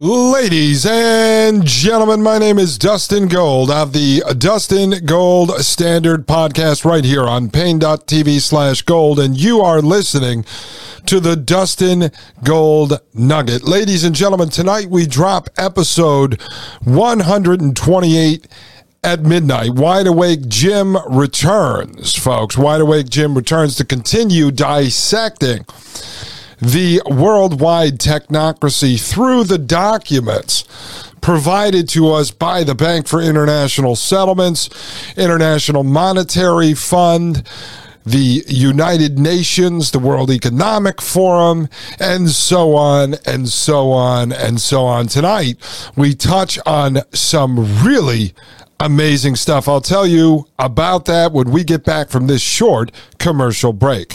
Ladies and gentlemen, my name is Dustin Gold of the Dustin Gold Standard Podcast right here on Paine.tv slash gold, and you are listening to the Dustin Gold Nugget. Ladies and gentlemen, tonight we drop episode 128 at midnight. Wide Awake Jim returns, folks. Wide Awake Jim returns to continue dissecting the worldwide technocracy through the documents provided to us by the Bank for International Settlements, International Monetary Fund, the United Nations, the World Economic Forum, and so on and so on and so on. Tonight, we touch on some really amazing stuff. I'll tell you about that when we get back from this short commercial break.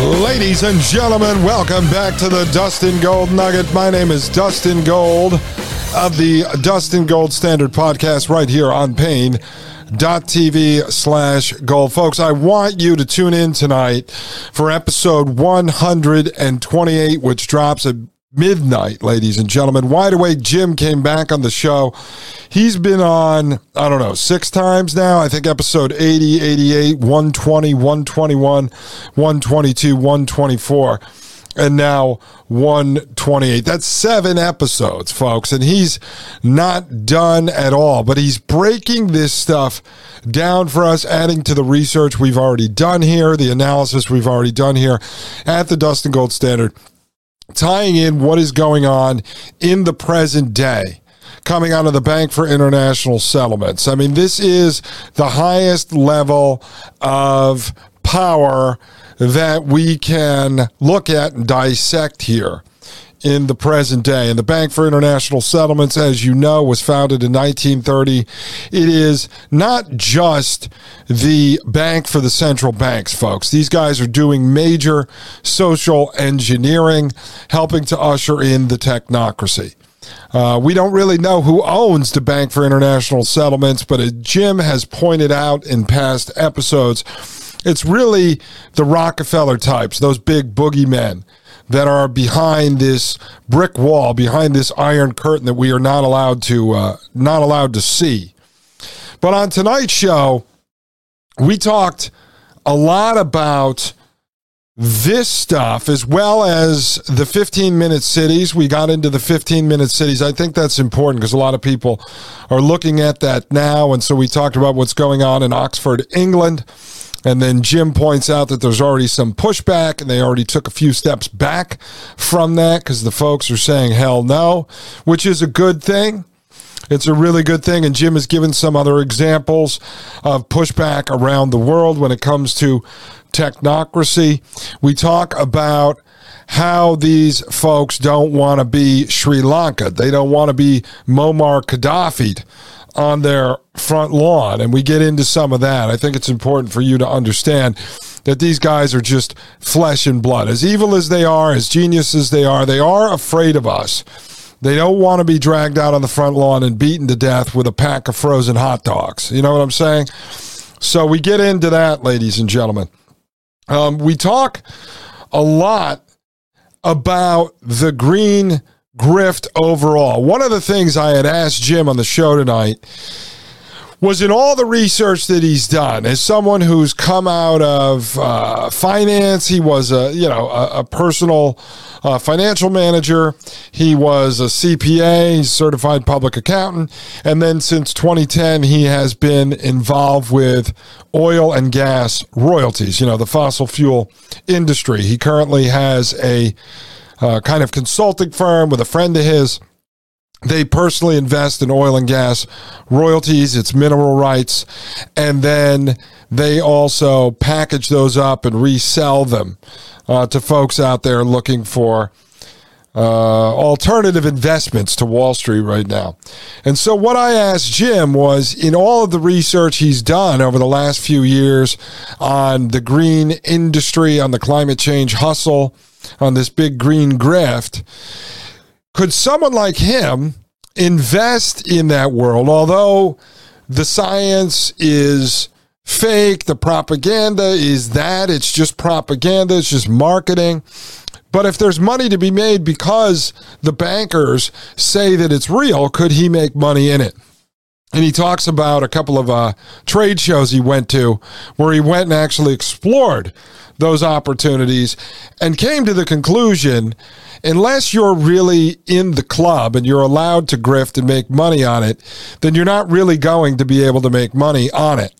Ladies and gentlemen, welcome back to the Dustin Gold Nugget. My name is Dustin Gold of the Dustin Gold Standard Podcast right here on Paine.tv slash gold. Folks, I want you to tune in tonight for episode 128, which drops at midnight, ladies and gentlemen. Wide Awake Jim came back on the show. He's been on, I don't know, six times now. I think episode 80, 88, 120, 121, 122, 124. And now 128. That's seven episodes, folks. And he's not done at all, but he's breaking this stuff down for us, adding to the research we've already done here, the analysis we've already done here at the Dustin Gold Standard tying in what is going on in the present day coming out of the Bank for International Settlements. I mean, this is the highest level of power that we can look at and dissect here in the present day. And the Bank for International Settlements, as you know, was founded in 1930. It is not just the bank for the central banks, folks. These guys are doing major social engineering, helping to usher in the technocracy. Uh, we don't really know who owns the Bank for International Settlements, but as Jim has pointed out in past episodes, it's really the Rockefeller types, those big boogeymen that are behind this brick wall, behind this iron curtain that we are not allowed to uh, not allowed to see. But on tonight's show, we talked a lot about this stuff as well as the 15 minute cities. We got into the 15 minute cities. I think that's important because a lot of people are looking at that now. And so we talked about what's going on in Oxford, England. And then Jim points out that there's already some pushback and they already took a few steps back from that because the folks are saying hell no, which is a good thing. It's a really good thing. And Jim has given some other examples of pushback around the world when it comes to technocracy. We talk about how these folks don't want to be Sri Lanka. They don't want to be Muammar Gaddafi on their front lawn. And we get into some of that. I think it's important for you to understand that these guys are just flesh and blood. As evil as they are, as genius as they are, they are afraid of us. They don't want to be dragged out on the front lawn and beaten to death with a pack of frozen hot dogs. You know what I'm saying? So we get into that, ladies and gentlemen. Um, we talk a lot about the green grift overall. One of the things I had asked Jim on the show tonight was in all the research that he's done as someone who's come out of uh, finance he was a you know a, a personal uh, financial manager. He was a cpa certified public accountant. And then since 2010 he has been involved with oil and gas royalties you know the fossil fuel industry. He currently has a uh, kind of consulting firm with a friend of his. They personally invest in oil and gas royalties, its mineral rights, and then they also package those up and resell them uh, to folks out there looking for uh, alternative investments to Wall Street right now. And so, what I asked Jim was in all of the research he's done over the last few years on the green industry, on the climate change hustle, on this big green graft. could someone like him invest in that world? Although the science is fake, the propaganda is that, it's just propaganda, it's just marketing. But if there's money to be made because the bankers say that it's real, could he make money in it? And he talks about a couple of uh, trade shows he went to where he went and actually explored those opportunities and came to the conclusion unless you're really in the club and you're allowed to grift and make money on it, then you're not really going to be able to make money on it.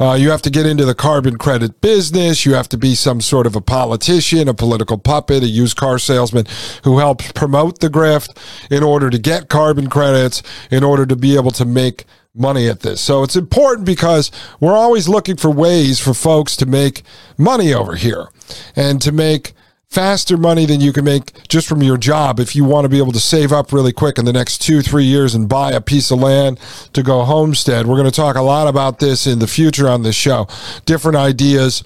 Uh, you have to get into the carbon credit business. You have to be some sort of a politician, a political puppet, a used car salesman who helps promote the grift in order to get carbon credits, in order to be able to make money at this. So it's important because we're always looking for ways for folks to make money over here and to make faster money than you can make just from your job if you want to be able to save up really quick in the next two, three years and buy a piece of land to go homestead. We're going to talk a lot about this in the future on this show. Different ideas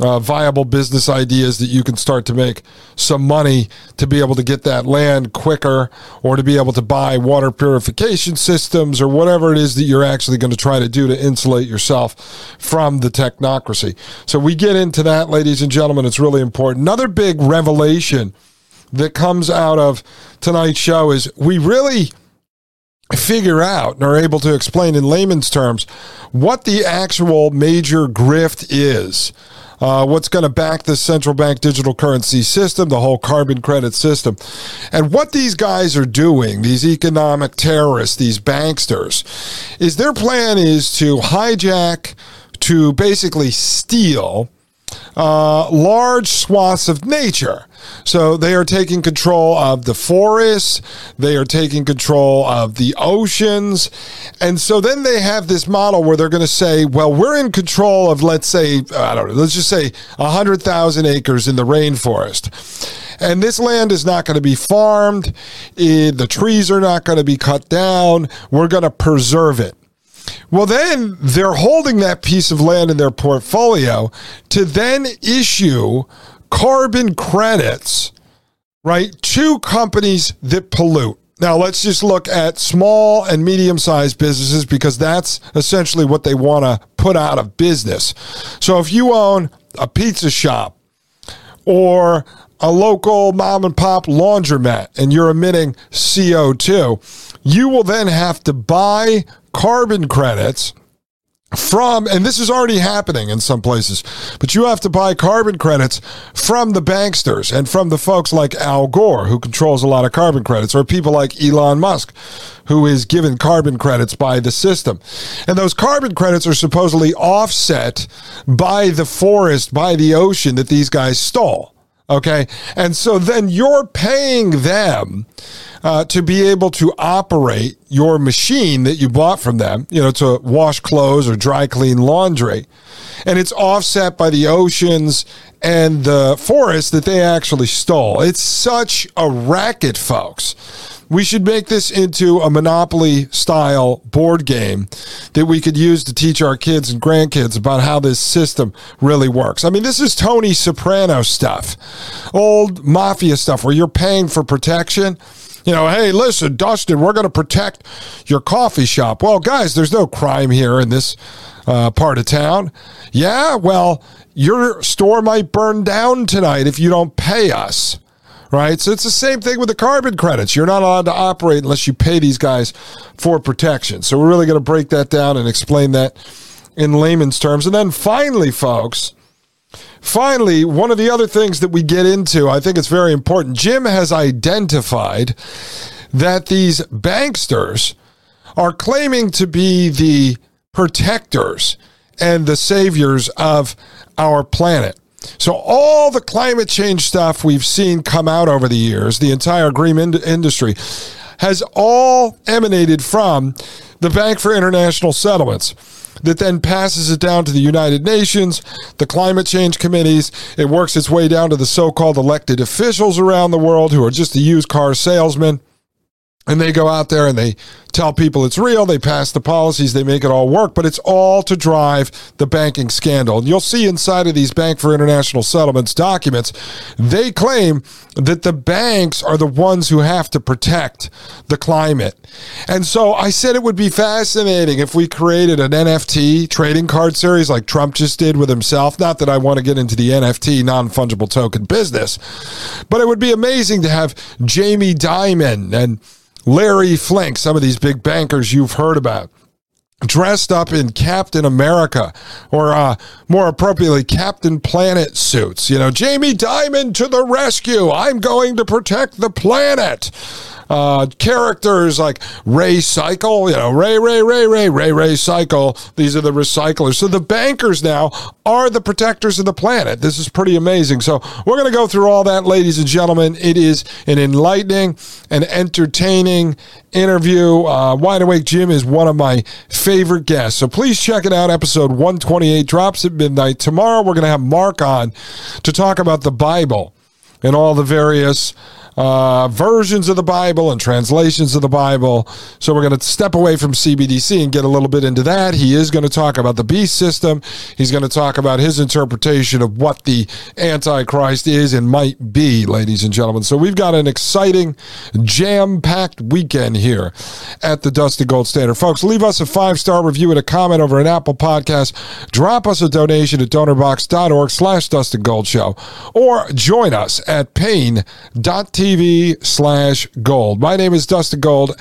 uh, viable business ideas that you can start to make some money to be able to get that land quicker or to be able to buy water purification systems or whatever it is that you're actually going to try to do to insulate yourself from the technocracy. So we get into that, ladies and gentlemen. It's really important. Another big revelation that comes out of tonight's show is we really figure out and are able to explain in layman's terms what the actual major grift is uh, what's going to back the central bank digital currency system, the whole carbon credit system. And what these guys are doing, these economic terrorists, these banksters, is their plan is to hijack, to basically steal uh, large swaths of nature. So they are taking control of the forests, they are taking control of the oceans. And so then they have this model where they're going to say, well, we're in control of, let's say, uh, I don't know, let's just say 100,000 acres in the rainforest. And this land is not going to be farmed, the trees are not going to be cut down, we're going to preserve it. Well, then they're holding that piece of land in their portfolio to then issue carbon credits, right, to companies that pollute. Now, let's just look at small and medium sized businesses because that's essentially what they want to put out of business. So, if you own a pizza shop or a local mom and pop laundromat and you're emitting CO2, you will then have to buy carbon credits from, and this is already happening in some places, but you have to buy carbon credits from the banksters and from the folks like Al Gore, who controls a lot of carbon credits, or people like Elon Musk, who is given carbon credits by the system. And those carbon credits are supposedly offset by the forest, by the ocean that these guys stole. Okay. And so then you're paying them uh, to be able to operate your machine that you bought from them, you know, to wash clothes or dry clean laundry. And it's offset by the oceans and the forests that they actually stole. It's such a racket, folks we should make this into a Monopoly style board game that we could use to teach our kids and grandkids about how this system really works. I mean, this is Tony Soprano stuff, old mafia stuff where you're paying for protection. You know, hey, listen, Dustin, we're going to protect your coffee shop. Well, guys, there's no crime here in this uh, part of town. Yeah, well, your store might burn down tonight if you don't pay us right? So it's the same thing with the carbon credits. You're not allowed to operate unless you pay these guys for protection. So we're really going to break that down and explain that in layman's terms. And then finally, folks, finally, one of the other things that we get into, I think it's very important. Jim has identified that these banksters are claiming to be the protectors and the saviors of our planet. So, all the climate change stuff we've seen come out over the years, the entire green ind- industry, has all emanated from the Bank for International Settlements that then passes it down to the United Nations, the climate change committees. It works its way down to the so called elected officials around the world who are just the used car salesman. And they go out there and they tell people it's real. They pass the policies, they make it all work, but it's all to drive the banking scandal. And you'll see inside of these Bank for International Settlements documents, they claim that the banks are the ones who have to protect the climate. And so I said it would be fascinating if we created an NFT trading card series like Trump just did with himself. Not that I want to get into the NFT non fungible token business, but it would be amazing to have Jamie Dimon and Larry Fink, some of these big bankers you've heard about, dressed up in Captain America, or uh, more appropriately, Captain Planet suits. You know, Jamie Dimon to the rescue. I'm going to protect the planet uh, characters like Ray Cycle, you know, Ray, Ray, Ray, Ray, Ray, Ray Cycle. These are the recyclers. So the bankers now are the protectors of the planet. This is pretty amazing. So we're going to go through all that, ladies and gentlemen. It is an enlightening and entertaining interview. Uh, Wide Awake Jim is one of my favorite guests. So please check it out. Episode 128 drops at midnight. Tomorrow we're going to have Mark on to talk about the Bible and all the various uh, versions of the Bible and translations of the Bible. So we're going to step away from CBDC and get a little bit into that. He is going to talk about the beast system. He's going to talk about his interpretation of what the Antichrist is and might be, ladies and gentlemen. So we've got an exciting, jam packed weekend here at the Dusty Gold Standard. Folks, leave us a five star review and a comment over an Apple podcast. Drop us a donation at donorbox.org slash Dustin Gold Show or join us at Paine.tv TV slash gold. My name is Dustin Gold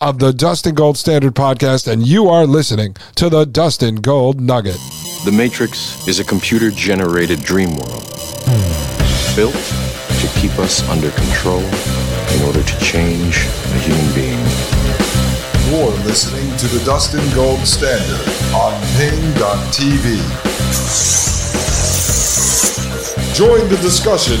of the Dustin Gold Standard Podcast, and you are listening to the Dustin Gold Nugget. The Matrix is a computer generated dream world built to keep us under control in order to change a human being. You're listening to the Dustin Gold Standard on Paine.tv. Join the discussion